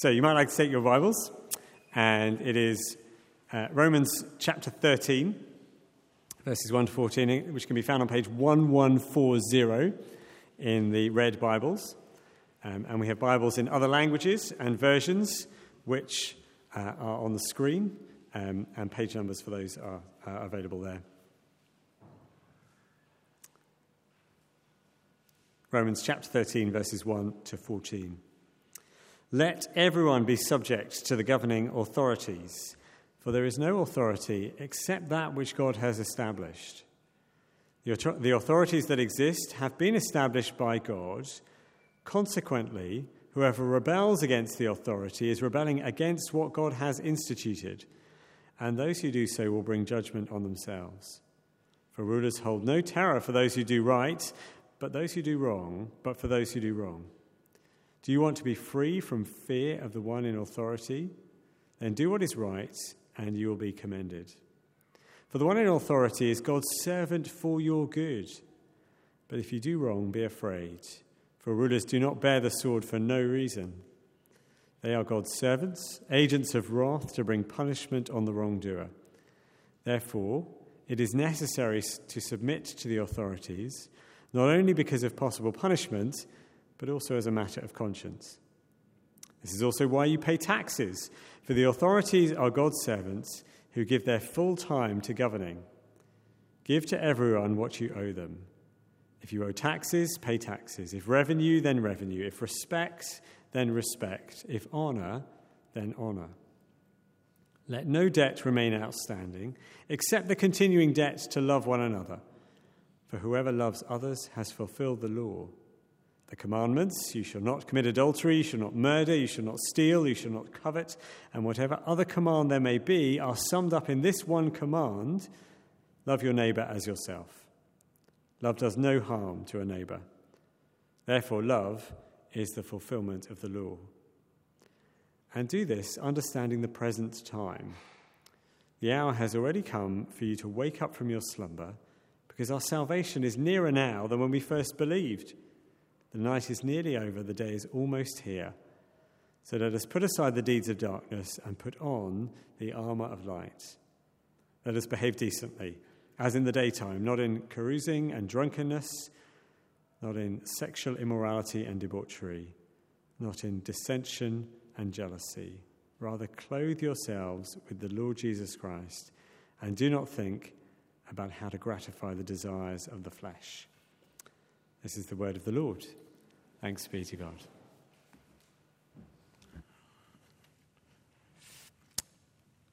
So you might like to take your Bibles, and it is uh, Romans chapter 13, verses 1 to 14, which can be found on page 1140 in the red Bibles. Um, and we have Bibles in other languages and versions, which uh, are on the screen, um, and page numbers for those are uh, available there. Romans chapter 13, verses 1 to 14. Let everyone be subject to the governing authorities, for there is no authority except that which God has established. The authorities that exist have been established by God. Consequently, whoever rebels against the authority is rebelling against what God has instituted, and those who do so will bring judgment on themselves. For rulers hold no terror for those who do right, but those who do wrong, but for those who do wrong. Do you want to be free from fear of the one in authority? Then do what is right, and you will be commended. For the one in authority is God's servant for your good. But if you do wrong, be afraid, for rulers do not bear the sword for no reason. They are God's servants, agents of wrath to bring punishment on the wrongdoer. Therefore, it is necessary to submit to the authorities, not only because of possible punishment but also as a matter of conscience. This is also why you pay taxes, for the authorities are God's servants who give their full time to governing. Give to everyone what you owe them. If you owe taxes, pay taxes. If revenue, then revenue. If respect, then respect. If honor, then honor. Let no debt remain outstanding, except the continuing debt to love one another. For whoever loves others has fulfilled the law the commandments you shall not commit adultery, you shall not murder, you shall not steal, you shall not covet, and whatever other command there may be are summed up in this one command love your neighbor as yourself. Love does no harm to a neighbor. Therefore, love is the fulfillment of the law. And do this understanding the present time. The hour has already come for you to wake up from your slumber, because our salvation is nearer now than when we first believed. The night is nearly over, the day is almost here. So let us put aside the deeds of darkness and put on the armour of light. Let us behave decently, as in the daytime, not in carousing and drunkenness, not in sexual immorality and debauchery, not in dissension and jealousy. Rather, clothe yourselves with the Lord Jesus Christ and do not think about how to gratify the desires of the flesh. This is the word of the Lord. Thanks be to God.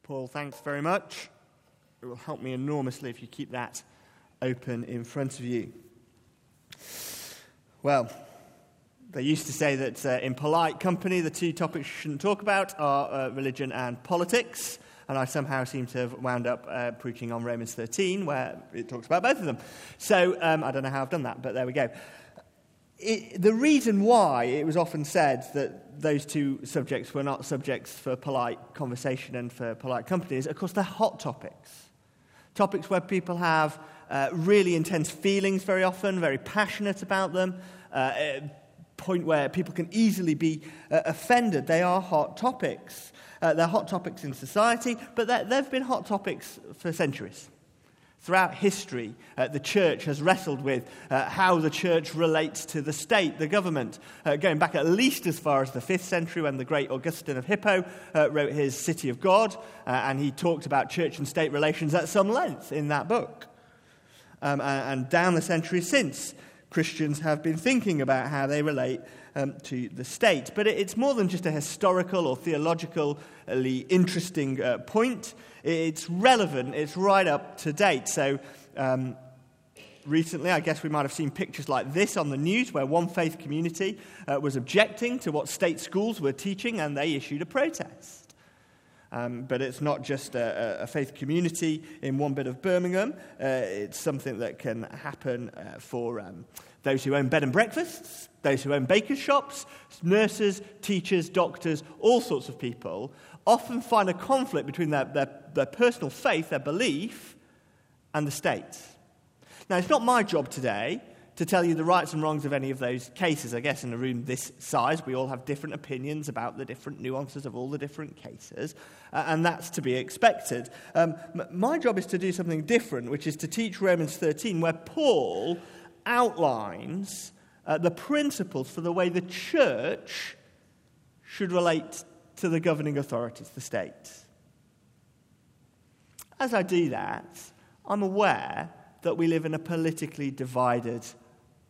Paul, thanks very much. It will help me enormously if you keep that open in front of you. Well, they used to say that uh, in polite company, the two topics you shouldn't talk about are uh, religion and politics and I somehow seem to have wound up uh, preaching on Romans 13, where it talks about both of them. So um, I don't know how I've done that, but there we go. It, the reason why it was often said that those two subjects were not subjects for polite conversation and for polite company is, of course, they're hot topics. Topics where people have uh, really intense feelings very often, very passionate about them, uh, point where people can easily be uh, offended. They are hot topics. Uh, they're hot topics in society, but they've been hot topics for centuries. Throughout history, uh, the church has wrestled with uh, how the church relates to the state, the government, uh, going back at least as far as the 5th century when the great Augustine of Hippo uh, wrote his City of God, uh, and he talked about church and state relations at some length in that book. Um, and down the centuries since, Christians have been thinking about how they relate um, to the state. But it's more than just a historical or theologically interesting uh, point. It's relevant, it's right up to date. So, um, recently, I guess we might have seen pictures like this on the news where one faith community uh, was objecting to what state schools were teaching and they issued a protest. Um, but it's not just a, a, faith community in one bit of Birmingham. Uh, it's something that can happen uh, for um, those who own bed and breakfasts, those who own baker's shops, nurses, teachers, doctors, all sorts of people, often find a conflict between their, their, their personal faith, their belief, and the state. Now, it's not my job today to tell you the rights and wrongs of any of those cases. I guess in a room this size, we all have different opinions about the different nuances of all the different cases, uh, and that's to be expected. Um, my job is to do something different, which is to teach Romans 13, where Paul outlines uh, the principles for the way the church should relate to the governing authorities, the state. As I do that, I'm aware that we live in a politically divided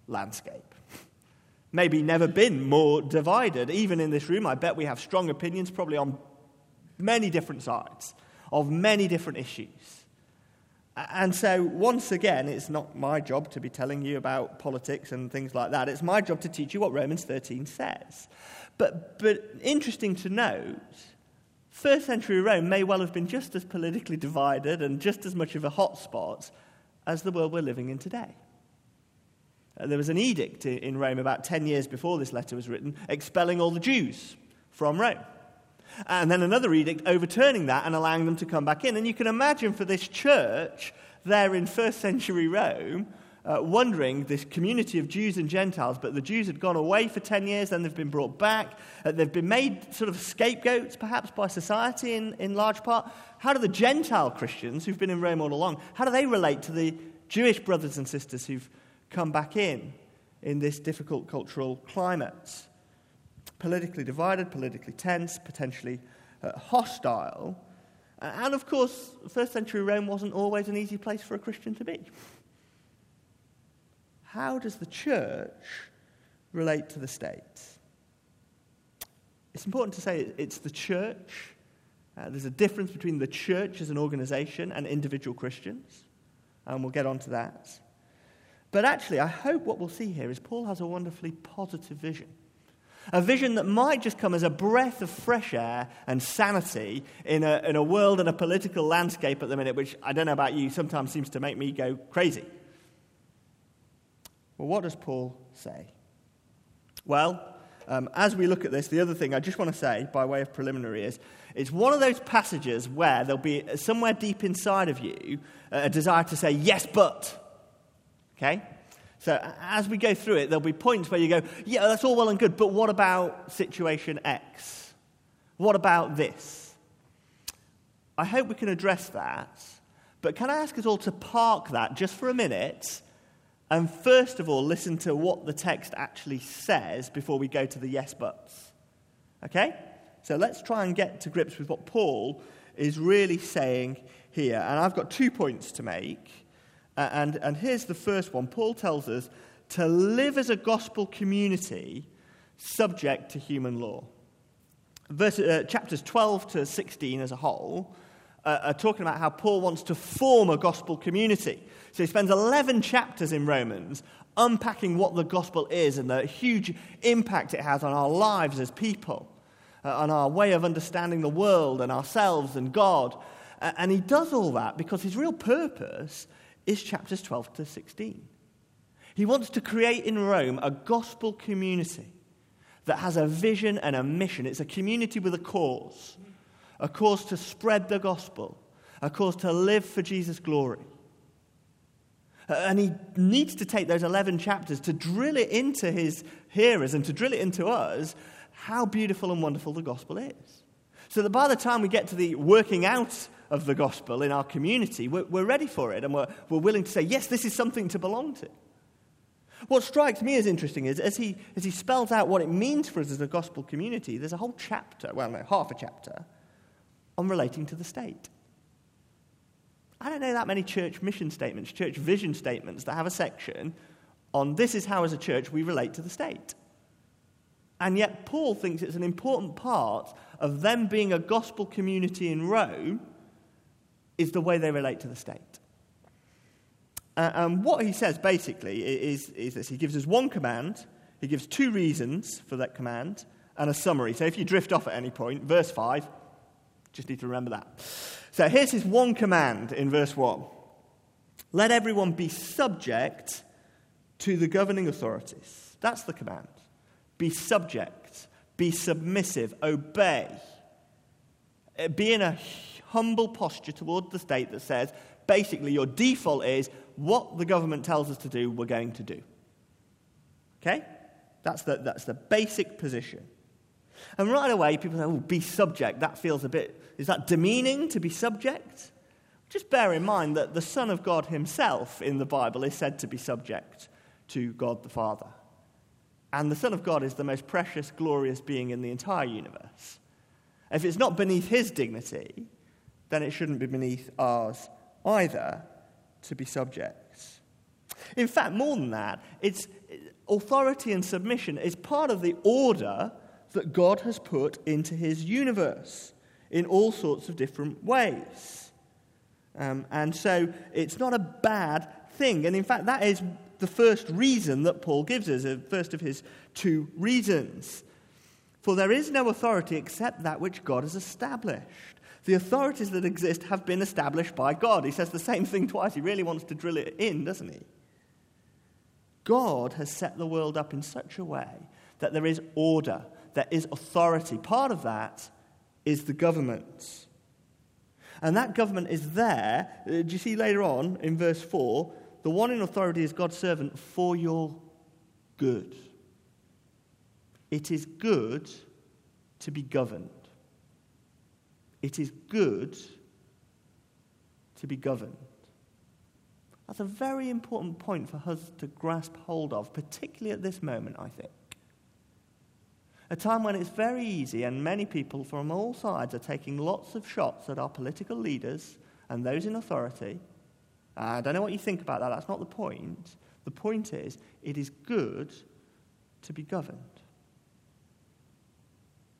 landscape. Maybe never been more divided. Even in this room, I bet we have strong opinions, probably on many different sides of many different issues. And so, once again, it's not my job to be telling you about politics and things like that. It's my job to teach you what Romans 13 says. But, but interesting to note, first century Rome may well have been just as politically divided and just as much of a hotspot as the world we're living in today. Uh, there was an edict in Rome about 10 years before this letter was written, expelling all the Jews from Rome. And then another edict overturning that and allowing them to come back in. And you can imagine for this church there in first century Rome, uh, wondering, this community of Jews and Gentiles, but the Jews had gone away for 10 years, then they've been brought back. Uh, they've been made sort of scapegoats, perhaps, by society in, in large part. How do the Gentile Christians who've been in Rome all along, how do they relate to the Jewish brothers and sisters who've come back in in this difficult cultural climate? Politically divided, politically tense, potentially uh, hostile. And of course, first century Rome wasn't always an easy place for a Christian to be how does the church relate to the state? It's important to say it's the church. Uh, there's a difference between the church as an organization and individual Christians, and we'll get on to that. But actually, I hope what we'll see here is Paul has a wonderfully positive vision. A vision that might just come as a breath of fresh air and sanity in a, in a world and a political landscape at the minute, which I don't know about you, sometimes seems to make me go crazy. Well, what does Paul say? Well, um, as we look at this, the other thing I just want to say, by way of preliminary, is it's one of those passages where there'll be somewhere deep inside of you a desire to say, yes, but. Okay? So as we go through it, there'll be points where you go, yeah, that's all well and good, but what about situation X? What about this? I hope we can address that, but can I ask us all to park that just for a minute and first of all, listen to what the text actually says before we go to the yes buts. Okay? So let's try and get to grips with what Paul is really saying here. And I've got two points to make. And, and here's the first one Paul tells us to live as a gospel community subject to human law. Verse, uh, chapters 12 to 16 as a whole uh, are talking about how Paul wants to form a gospel community. So he spends 11 chapters in Romans unpacking what the gospel is and the huge impact it has on our lives as people, uh, on our way of understanding the world and ourselves and God. Uh, and he does all that because his real purpose is chapters 12 to 16. He wants to create in Rome a gospel community that has a vision and a mission. It's a community with a cause, a cause to spread the gospel, a cause to live for Jesus' glory. And he needs to take those 11 chapters to drill it into his hearers and to drill it into us how beautiful and wonderful the gospel is. So that by the time we get to the working out of the gospel in our community, we're, we're ready for it and we're, we're willing to say, yes, this is something to belong to. What strikes me as interesting is as he, as he spells out what it means for us as a gospel community, there's a whole chapter, well, no, half a chapter, on relating to the state. I don't know that many church mission statements, church vision statements that have a section on this is how, as a church, we relate to the state. And yet, Paul thinks it's an important part of them being a gospel community in Rome is the way they relate to the state. Uh, and what he says basically is, is this he gives us one command, he gives two reasons for that command, and a summary. So if you drift off at any point, verse 5, just need to remember that. So here's his one command in verse 1 Let everyone be subject to the governing authorities. That's the command. Be subject, be submissive, obey. Uh, be in a humble posture toward the state that says basically your default is what the government tells us to do, we're going to do. Okay? That's the, that's the basic position. And right away, people say, oh, be subject. That feels a bit, is that demeaning to be subject? Just bear in mind that the Son of God himself in the Bible is said to be subject to God the Father. And the Son of God is the most precious, glorious being in the entire universe. If it's not beneath his dignity, then it shouldn't be beneath ours either to be subjects. In fact, more than that, it's authority and submission is part of the order that God has put into his universe in all sorts of different ways. Um, and so it's not a bad thing. And in fact, that is the first reason that Paul gives us, the first of his two reasons. For there is no authority except that which God has established. The authorities that exist have been established by God. He says the same thing twice. He really wants to drill it in, doesn't he? God has set the world up in such a way that there is order, there is authority. Part of that is the government. And that government is there. Uh, do you see later on in verse 4? The one in authority is God's servant for your good. It is good to be governed. It is good to be governed. That's a very important point for us to grasp hold of, particularly at this moment, I think. A time when it's very easy, and many people from all sides are taking lots of shots at our political leaders and those in authority. And I don't know what you think about that, that's not the point. The point is, it is good to be governed.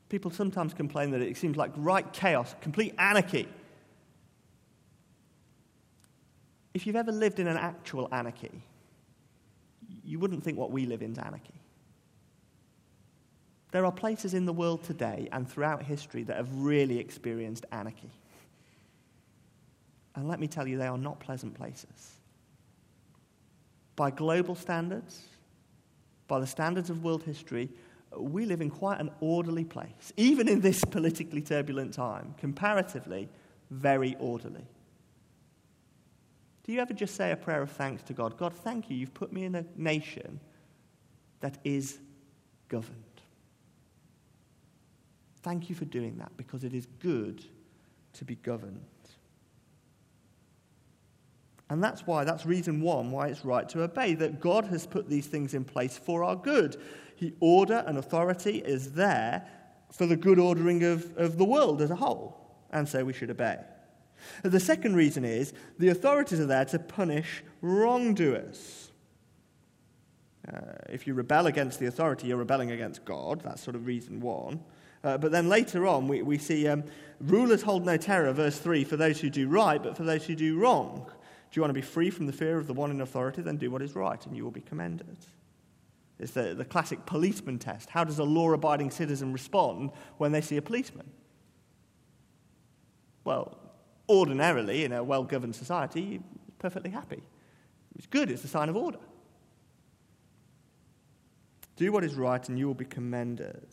People sometimes complain that it seems like right chaos, complete anarchy If you've ever lived in an actual anarchy, you wouldn't think what we live in is anarchy. There are places in the world today and throughout history that have really experienced anarchy. And let me tell you, they are not pleasant places. By global standards, by the standards of world history, we live in quite an orderly place. Even in this politically turbulent time, comparatively, very orderly. Do you ever just say a prayer of thanks to God? God, thank you, you've put me in a nation that is governed. Thank you for doing that because it is good to be governed. And that's why, that's reason one why it's right to obey, that God has put these things in place for our good. He, order and authority is there for the good ordering of, of the world as a whole, and so we should obey. The second reason is the authorities are there to punish wrongdoers. Uh, if you rebel against the authority, you're rebelling against God. That's sort of reason one. Uh, but then later on, we, we see um, rulers hold no terror, verse 3, for those who do right, but for those who do wrong. Do you want to be free from the fear of the one in authority? Then do what is right, and you will be commended. It's the, the classic policeman test. How does a law abiding citizen respond when they see a policeman? Well, ordinarily, in a well governed society, you're perfectly happy. It's good, it's a sign of order. Do what is right, and you will be commended.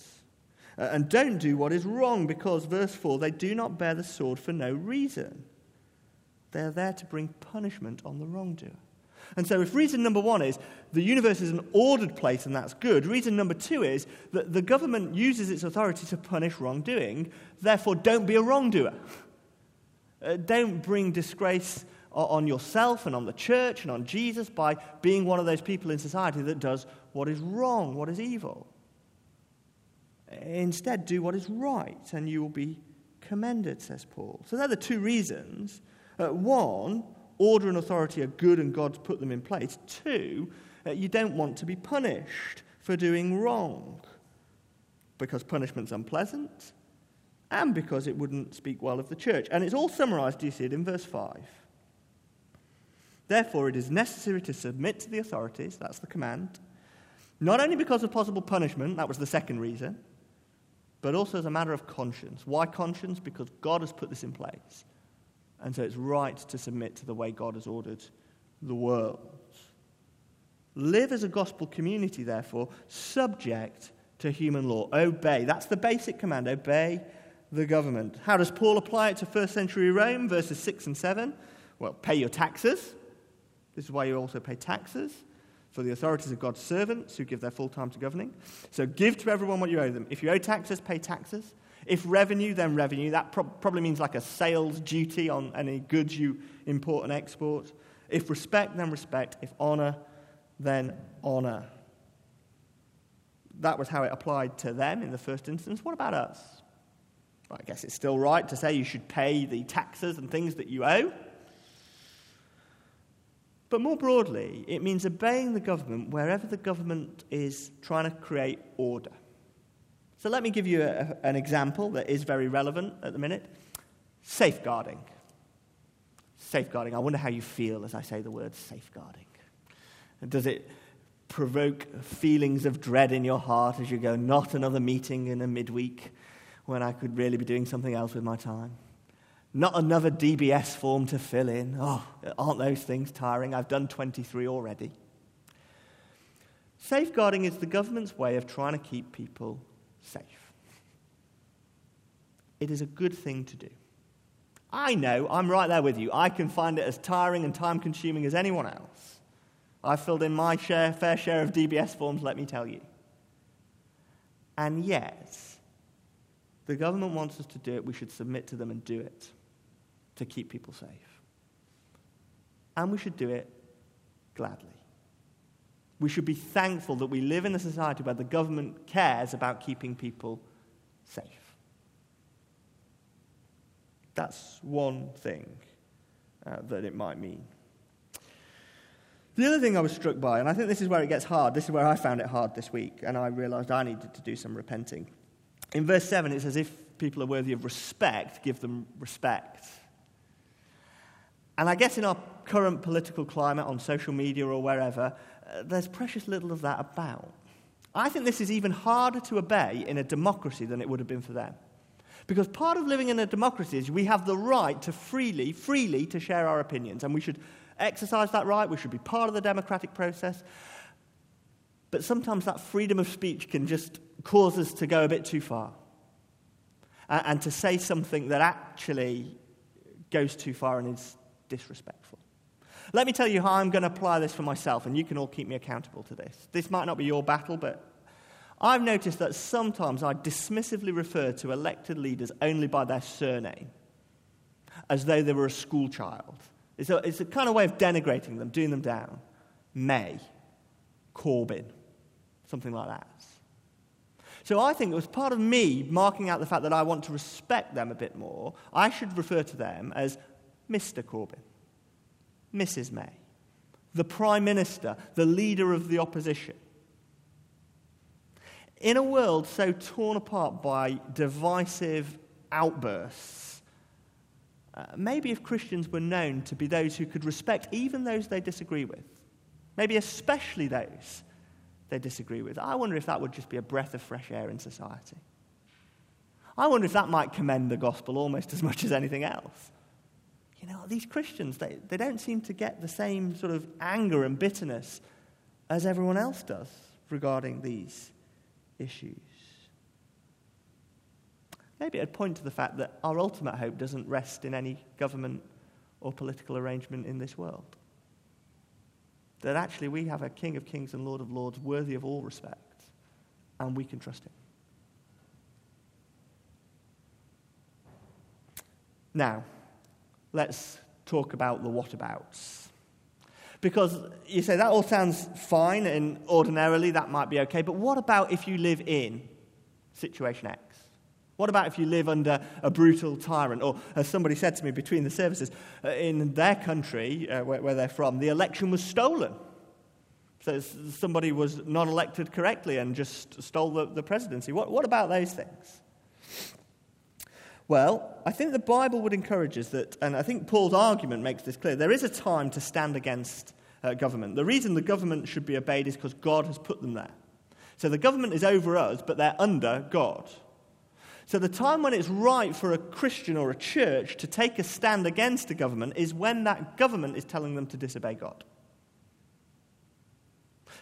Uh, and don't do what is wrong, because, verse 4, they do not bear the sword for no reason. They are there to bring punishment on the wrongdoer. And so, if reason number one is the universe is an ordered place and that's good, reason number two is that the government uses its authority to punish wrongdoing, therefore, don't be a wrongdoer. Uh, don't bring disgrace on yourself and on the church and on Jesus by being one of those people in society that does what is wrong, what is evil. Instead, do what is right, and you will be commended, says Paul. So, there are the two reasons. Uh, one, order and authority are good and God's put them in place. Two, uh, you don't want to be punished for doing wrong because punishment's unpleasant and because it wouldn't speak well of the church. And it's all summarized, do you see it, in verse 5. Therefore, it is necessary to submit to the authorities, that's the command, not only because of possible punishment, that was the second reason, but also as a matter of conscience. Why conscience? Because God has put this in place. And so it's right to submit to the way God has ordered the world. Live as a gospel community, therefore, subject to human law. Obey. That's the basic command. Obey the government. How does Paul apply it to first century Rome, verses 6 and 7? Well, pay your taxes. This is why you also pay taxes. for the authorities of God's servants who give their full time to governing. So give to everyone what you owe them. If you owe taxes, pay taxes. If revenue, then revenue. That pro- probably means like a sales duty on any goods you import and export. If respect, then respect. If honor, then honor. That was how it applied to them in the first instance. What about us? Well, I guess it's still right to say you should pay the taxes and things that you owe. But more broadly, it means obeying the government wherever the government is trying to create order. So let me give you a, an example that is very relevant at the minute safeguarding. Safeguarding. I wonder how you feel as I say the word safeguarding. Does it provoke feelings of dread in your heart as you go, not another meeting in a midweek when I could really be doing something else with my time? Not another DBS form to fill in. Oh, aren't those things tiring? I've done 23 already. Safeguarding is the government's way of trying to keep people safe. It is a good thing to do. I know, I'm right there with you. I can find it as tiring and time consuming as anyone else. I've filled in my share, fair share of DBS forms, let me tell you. And yet, the government wants us to do it, we should submit to them and do it to keep people safe. And we should do it gladly. We should be thankful that we live in a society where the government cares about keeping people safe. That's one thing uh, that it might mean. The other thing I was struck by, and I think this is where it gets hard, this is where I found it hard this week, and I realized I needed to do some repenting. In verse 7, it says, If people are worthy of respect, give them respect. And I guess in our current political climate on social media or wherever, there's precious little of that about. I think this is even harder to obey in a democracy than it would have been for them. Because part of living in a democracy is we have the right to freely, freely to share our opinions, and we should exercise that right. We should be part of the democratic process. But sometimes that freedom of speech can just cause us to go a bit too far and, to say something that actually goes too far and is disrespectful. Let me tell you how I'm going to apply this for myself, and you can all keep me accountable to this. This might not be your battle, but I've noticed that sometimes I dismissively refer to elected leaders only by their surname, as though they were a school child. It's a, it's a kind of way of denigrating them, doing them down. May, Corbyn, something like that. So I think it was part of me marking out the fact that I want to respect them a bit more. I should refer to them as Mr. Corbyn, Mrs. May, the Prime Minister, the leader of the opposition. In a world so torn apart by divisive outbursts, uh, maybe if Christians were known to be those who could respect even those they disagree with, maybe especially those they disagree with, I wonder if that would just be a breath of fresh air in society. I wonder if that might commend the gospel almost as much as anything else you know, these Christians, they, they don't seem to get the same sort of anger and bitterness as everyone else does regarding these issues. Maybe I'd point to the fact that our ultimate hope doesn't rest in any government or political arrangement in this world. That actually we have a King of Kings and Lord of Lords worthy of all respect, and we can trust him. Now, let's talk about the whatabouts. Because you say that all sounds fine, and ordinarily that might be okay, but what about if you live in situation X? What about if you live under a brutal tyrant? Or, as somebody said to me between the services, uh, in their country, uh, where, where, they're from, the election was stolen. So somebody was not elected correctly and just stole the, the presidency. What, what about those things? Well, I think the Bible would encourage us that, and I think Paul's argument makes this clear, there is a time to stand against uh, government. The reason the government should be obeyed is because God has put them there. So the government is over us, but they're under God. So the time when it's right for a Christian or a church to take a stand against a government is when that government is telling them to disobey God.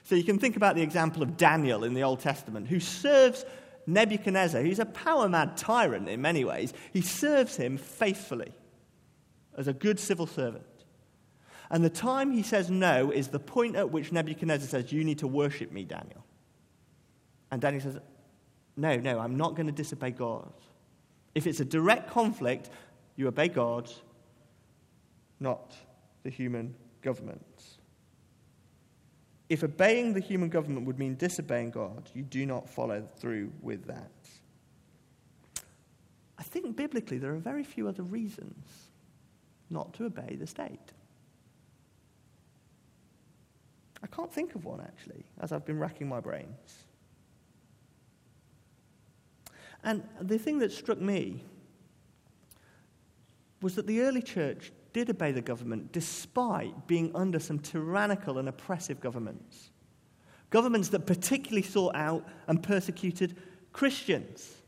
So you can think about the example of Daniel in the Old Testament, who serves Nebuchadnezzar, who's a power mad tyrant in many ways, he serves him faithfully as a good civil servant. And the time he says no is the point at which Nebuchadnezzar says, You need to worship me, Daniel. And Daniel says, No, no, I'm not going to disobey God. If it's a direct conflict, you obey God, not the human government. If obeying the human government would mean disobeying God, you do not follow through with that. I think biblically there are very few other reasons not to obey the state. I can't think of one actually, as I've been racking my brains. And the thing that struck me was that the early church did obey the government despite being under some tyrannical and oppressive governments. Governments that particularly sought out and persecuted Christians.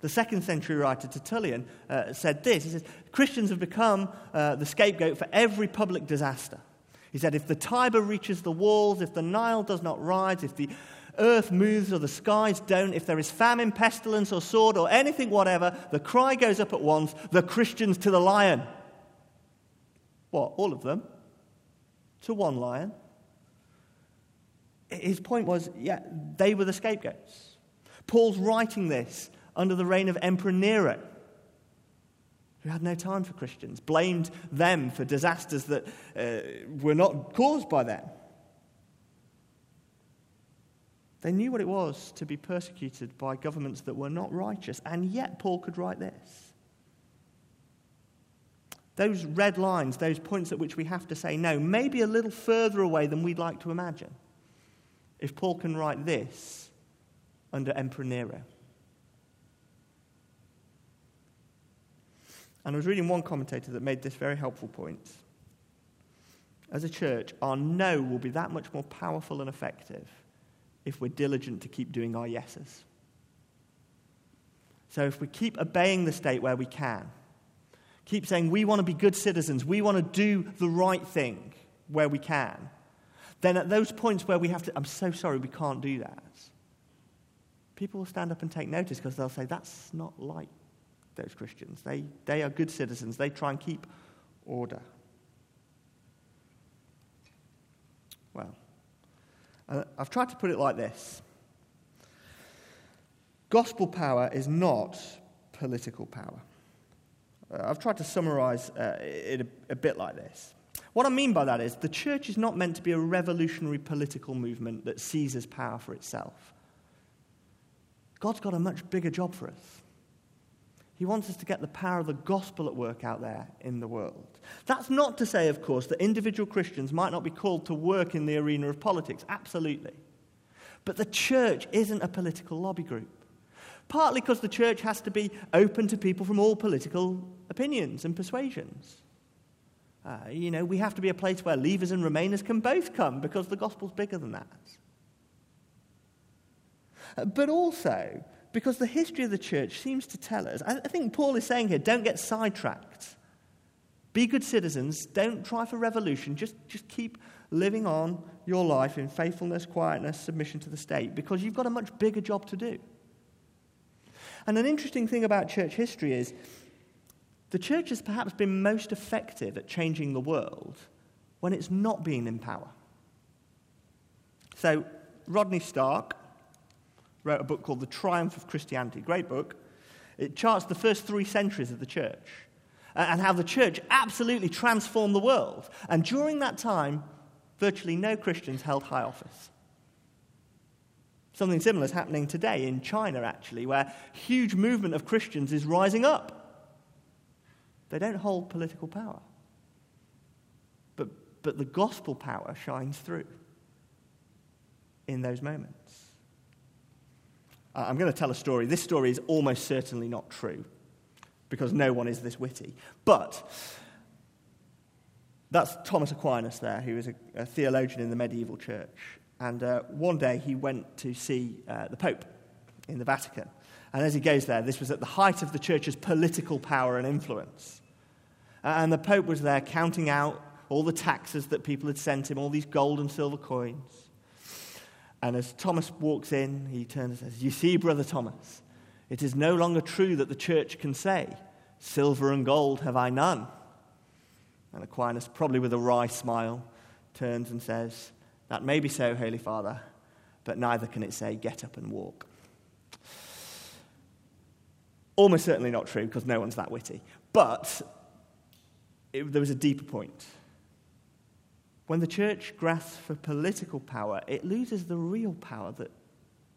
The second century writer Tertullian uh, said this He says, Christians have become uh, the scapegoat for every public disaster. He said, If the Tiber reaches the walls, if the Nile does not rise, if the earth moves or the skies don't, if there is famine, pestilence, or sword, or anything whatever, the cry goes up at once the Christians to the lion. What? All of them? To one lion. His point was, yeah, they were the scapegoats. Paul's writing this under the reign of Emperor Nero, who had no time for Christians, blamed them for disasters that uh, were not caused by them. They knew what it was to be persecuted by governments that were not righteous, and yet Paul could write this. Those red lines, those points at which we have to say no, may be a little further away than we'd like to imagine. If Paul can write this under Emperor Nero. And I was reading one commentator that made this very helpful point. As a church, our no will be that much more powerful and effective if we're diligent to keep doing our yeses. So if we keep obeying the state where we can, keep saying we want to be good citizens, we want to do the right thing where we can, then at those points where we have to, I'm so sorry, we can't do that, people will stand up and take notice because they'll say, that's not like those Christians. They, they are good citizens, they try and keep order. Well, uh, I've tried to put it like this Gospel power is not political power. Uh, I've tried to summarize uh, it a, a bit like this. What I mean by that is the church is not meant to be a revolutionary political movement that seizes power for itself. God's got a much bigger job for us. He wants us to get the power of the gospel at work out there in the world. That's not to say, of course, that individual Christians might not be called to work in the arena of politics. Absolutely. But the church isn't a political lobby group. Partly because the church has to be open to people from all political opinions and persuasions. Uh, you know, we have to be a place where leavers and remainers can both come because the gospel's bigger than that. Uh, but also, because the history of the church seems to tell us, I think Paul is saying here, don't get sidetracked. Be good citizens. Don't try for revolution. Just, just keep living on your life in faithfulness, quietness, submission to the state, because you've got a much bigger job to do. And an interesting thing about church history is the church has perhaps been most effective at changing the world when it's not been in power. So, Rodney Stark, wrote a book called The Triumph of Christianity. Great book. It charts the first three centuries of the church and how the church absolutely transformed the world. And during that time, virtually no Christians held high office. Something similar is happening today in China, actually, where huge movement of Christians is rising up. They don't hold political power. But, but the gospel power shines through in those moments. Uh, I'm going to tell a story. This story is almost certainly not true because no one is this witty. But that's Thomas Aquinas there, who was a, a theologian in the medieval church. And uh, one day he went to see uh, the Pope in the Vatican. And as he goes there, this was at the height of the church's political power and influence. And the Pope was there counting out all the taxes that people had sent him, all these gold and silver coins. And as Thomas walks in, he turns and says, You see, Brother Thomas, it is no longer true that the church can say, Silver and gold have I none. And Aquinas, probably with a wry smile, turns and says, That may be so, Holy Father, but neither can it say, Get up and walk. Almost certainly not true because no one's that witty. But it, there was a deeper point. When the church grasps for political power, it loses the real power that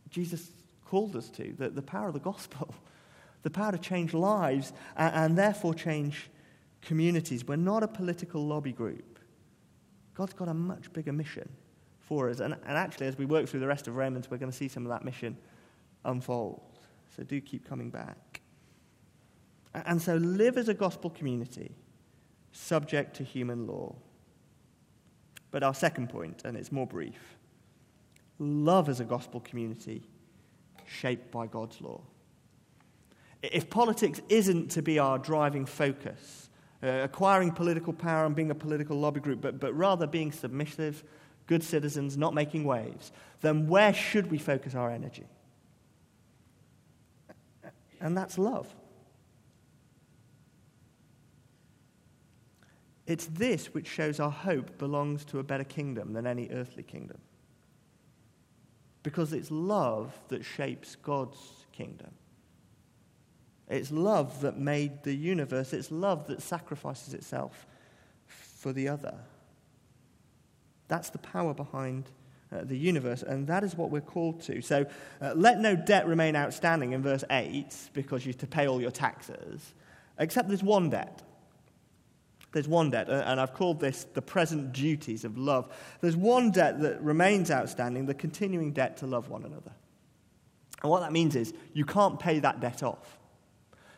Jesus called us to the, the power of the gospel, the power to change lives and, and therefore change communities. We're not a political lobby group. God's got a much bigger mission for us. And, and actually, as we work through the rest of Romans, we're going to see some of that mission unfold. So do keep coming back. And so live as a gospel community, subject to human law. But our second point, and it's more brief love as a gospel community shaped by God's law. If politics isn't to be our driving focus, uh, acquiring political power and being a political lobby group, but, but rather being submissive, good citizens, not making waves, then where should we focus our energy? And that's love. It's this which shows our hope belongs to a better kingdom than any earthly kingdom. Because it's love that shapes God's kingdom. It's love that made the universe. It's love that sacrifices itself for the other. That's the power behind uh, the universe, and that is what we're called to. So uh, let no debt remain outstanding in verse 8 because you have to pay all your taxes, except there's one debt. There's one debt, and I've called this the present duties of love. There's one debt that remains outstanding, the continuing debt to love one another. And what that means is you can't pay that debt off.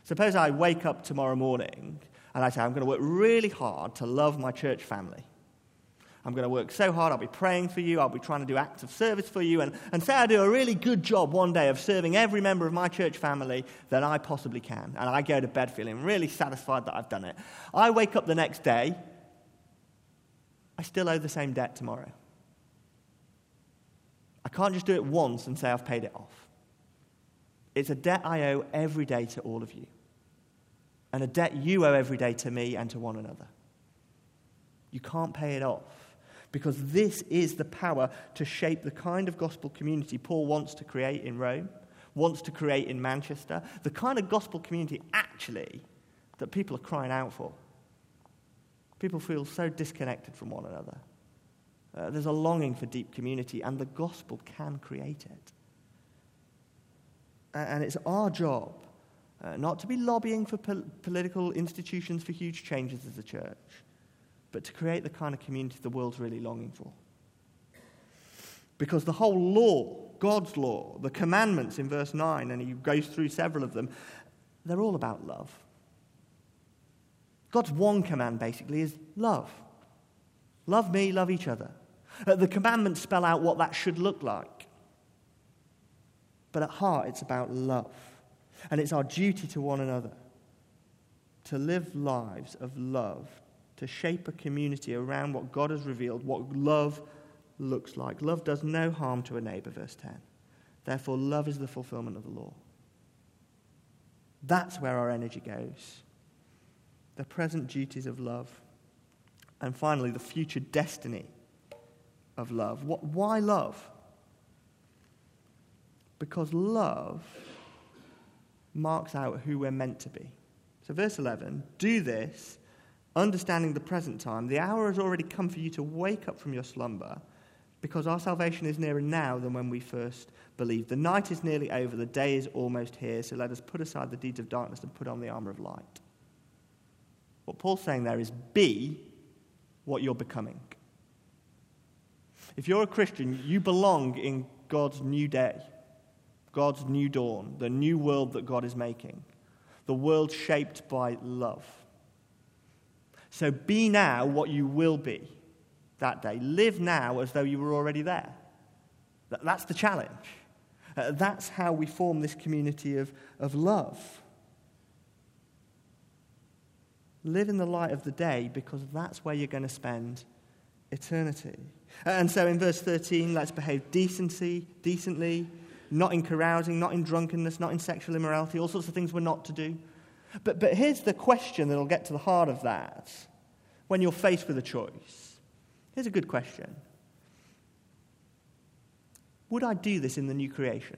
Suppose I wake up tomorrow morning and I say, I'm going to work really hard to love my church family. I'm going to work so hard, I'll be praying for you, I'll be trying to do acts of service for you, and, and say I do a really good job one day of serving every member of my church family that I possibly can. And I go to bed feeling really satisfied that I've done it. I wake up the next day, I still owe the same debt tomorrow. I can't just do it once and say I've paid it off. It's a debt I owe every day to all of you and a debt you owe every day to me and to one another. You can't pay it off because this is the power to shape the kind of gospel community Paul wants to create in Rome, wants to create in Manchester, the kind of gospel community actually that people are crying out for. People feel so disconnected from one another. Uh, there's a longing for deep community, and the gospel can create it. And it's our job uh, not to be lobbying for pol- political institutions for huge changes as a church, but to create the kind of community the world's really longing for. Because the whole law, God's law, the commandments in verse 9, and he goes through several of them, they're all about love. God's one command basically is love. Love me, love each other. Uh, the commandments spell out what that should look like. But at heart, it's about love. And it's our duty to one another to live lives of love, to shape a community around what God has revealed, what love looks like. Love does no harm to a neighbor, verse 10. Therefore, love is the fulfillment of the law. That's where our energy goes. The present duties of love. And finally, the future destiny of love. What, why love? Because love marks out who we're meant to be. So, verse 11 do this, understanding the present time. The hour has already come for you to wake up from your slumber, because our salvation is nearer now than when we first believed. The night is nearly over, the day is almost here, so let us put aside the deeds of darkness and put on the armor of light. What Paul's saying there is be what you're becoming. If you're a Christian, you belong in God's new day. God's new dawn, the new world that God is making, the world shaped by love. So be now what you will be that day. Live now as though you were already there. That's the challenge. Uh, that's how we form this community of, of love. Live in the light of the day because that's where you're going to spend eternity. And so in verse 13, let's behave decency, decently, not in carousing, not in drunkenness, not in sexual immorality, all sorts of things we're not to do. But, but here's the question that'll get to the heart of that. when you're faced with a choice, here's a good question Would I do this in the new creation?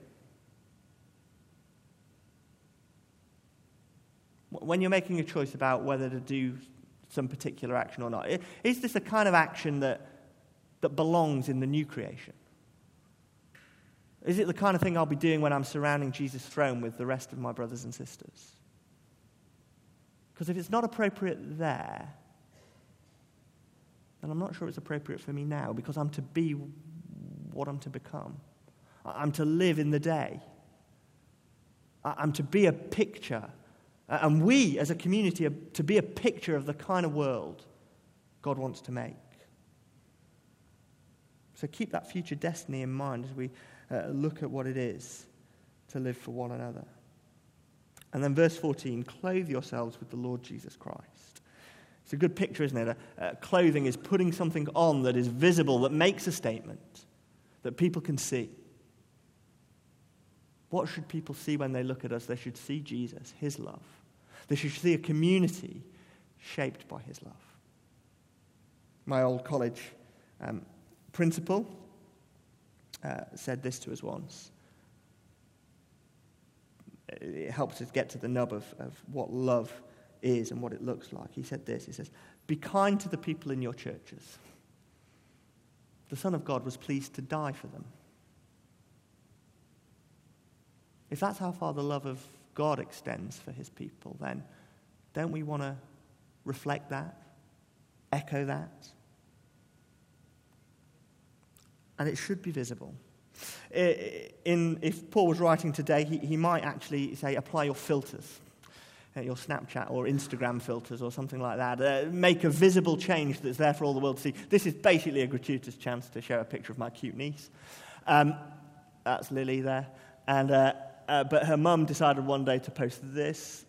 When you're making a choice about whether to do some particular action or not, is this a kind of action that, that belongs in the new creation? Is it the kind of thing I'll be doing when I'm surrounding Jesus' throne with the rest of my brothers and sisters? Because if it's not appropriate there, then I'm not sure it's appropriate for me now because I'm to be what I'm to become. I'm to live in the day. I'm to be a picture. And we, as a community, are to be a picture of the kind of world God wants to make. So keep that future destiny in mind as we uh, look at what it is to live for one another. And then verse 14 clothe yourselves with the Lord Jesus Christ. It's a good picture, isn't it? Uh, clothing is putting something on that is visible, that makes a statement, that people can see. What should people see when they look at us? They should see Jesus, his love. They should see a community shaped by his love. My old college um, principal uh, said this to us once. It helps us get to the nub of, of what love is and what it looks like. He said this He says, Be kind to the people in your churches. The Son of God was pleased to die for them. If that's how far the love of God extends for his people, then don't we want to reflect that, echo that? and it should be visible. In, if Paul was writing today, he, he might actually say, apply your filters, uh, your Snapchat or Instagram filters or something like that. Uh, make a visible change that's there for all the world to see. This is basically a gratuitous chance to show a picture of my cute niece. Um, that's Lily there. And, uh, uh, but her mum decided one day to post this.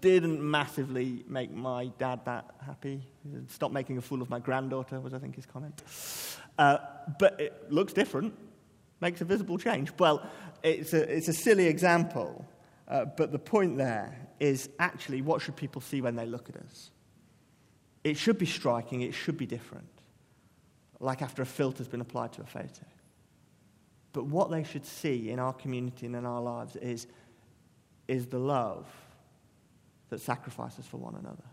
Didn't massively make my dad that happy. Stop making a fool of my granddaughter, was I think his comment. Uh, but it looks different, makes a visible change. Well, it's a, it's a silly example, uh, but the point there is actually what should people see when they look at us? It should be striking, it should be different, like after a filter's been applied to a photo. But what they should see in our community and in our lives is, is the love that sacrifices for one another.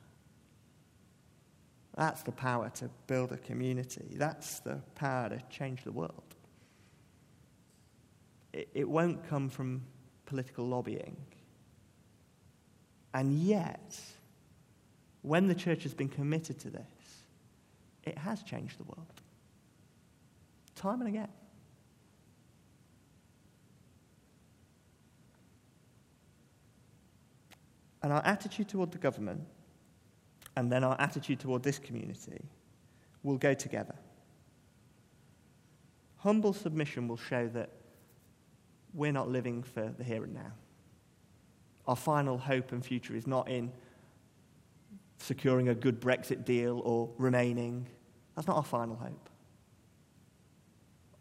That's the power to build a community. That's the power to change the world. It, won't come from political lobbying. And yet, when the church has been committed to this, it has changed the world. Time and again. And our attitude toward the government and then our attitude toward this community will go together. Humble submission will show that we're not living for the here and now. Our final hope and future is not in securing a good Brexit deal or remaining. That's not our final hope.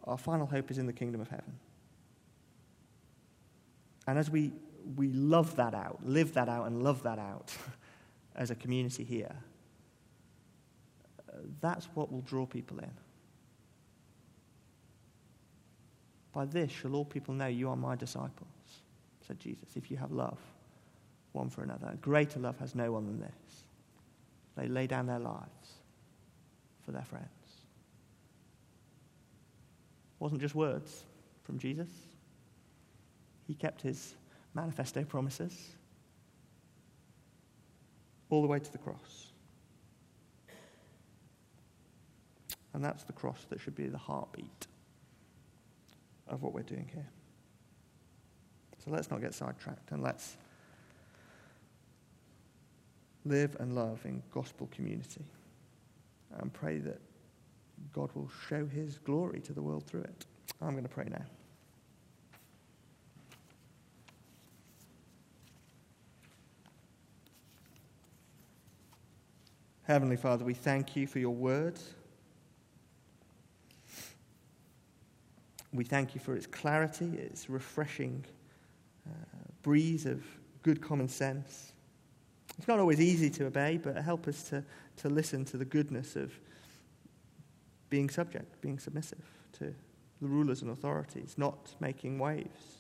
Our final hope is in the kingdom of heaven. And as we, we love that out, live that out, and love that out, as a community here, uh, that's what will draw people in. By this shall all people know you are my disciples, said Jesus, if you have love one for another. Greater love has no one than this. They lay down their lives for their friends. It wasn't just words from Jesus. He kept his manifesto promises all the way to the cross. And that's the cross that should be the heartbeat of what we're doing here. So let's not get sidetracked and let's live and love in gospel community and pray that God will show his glory to the world through it. I'm going to pray now. Heavenly Father, we thank you for your word. We thank you for its clarity, its refreshing uh, breeze of good common sense. It's not always easy to obey, but help us to, to listen to the goodness of being subject, being submissive to the rulers and authorities, not making waves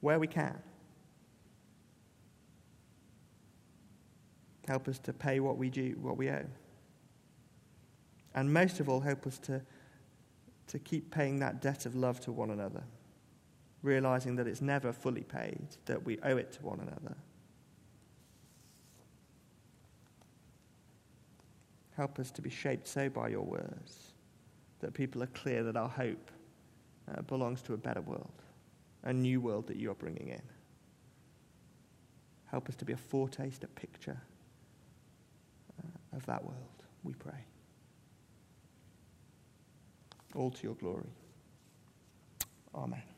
where we can. Help us to pay what we do, what we owe. And most of all, help us to, to keep paying that debt of love to one another, realizing that it's never fully paid, that we owe it to one another. Help us to be shaped so by your words that people are clear that our hope uh, belongs to a better world, a new world that you are bringing in. Help us to be a foretaste, a picture uh, of that world, we pray. All to your glory. Amen.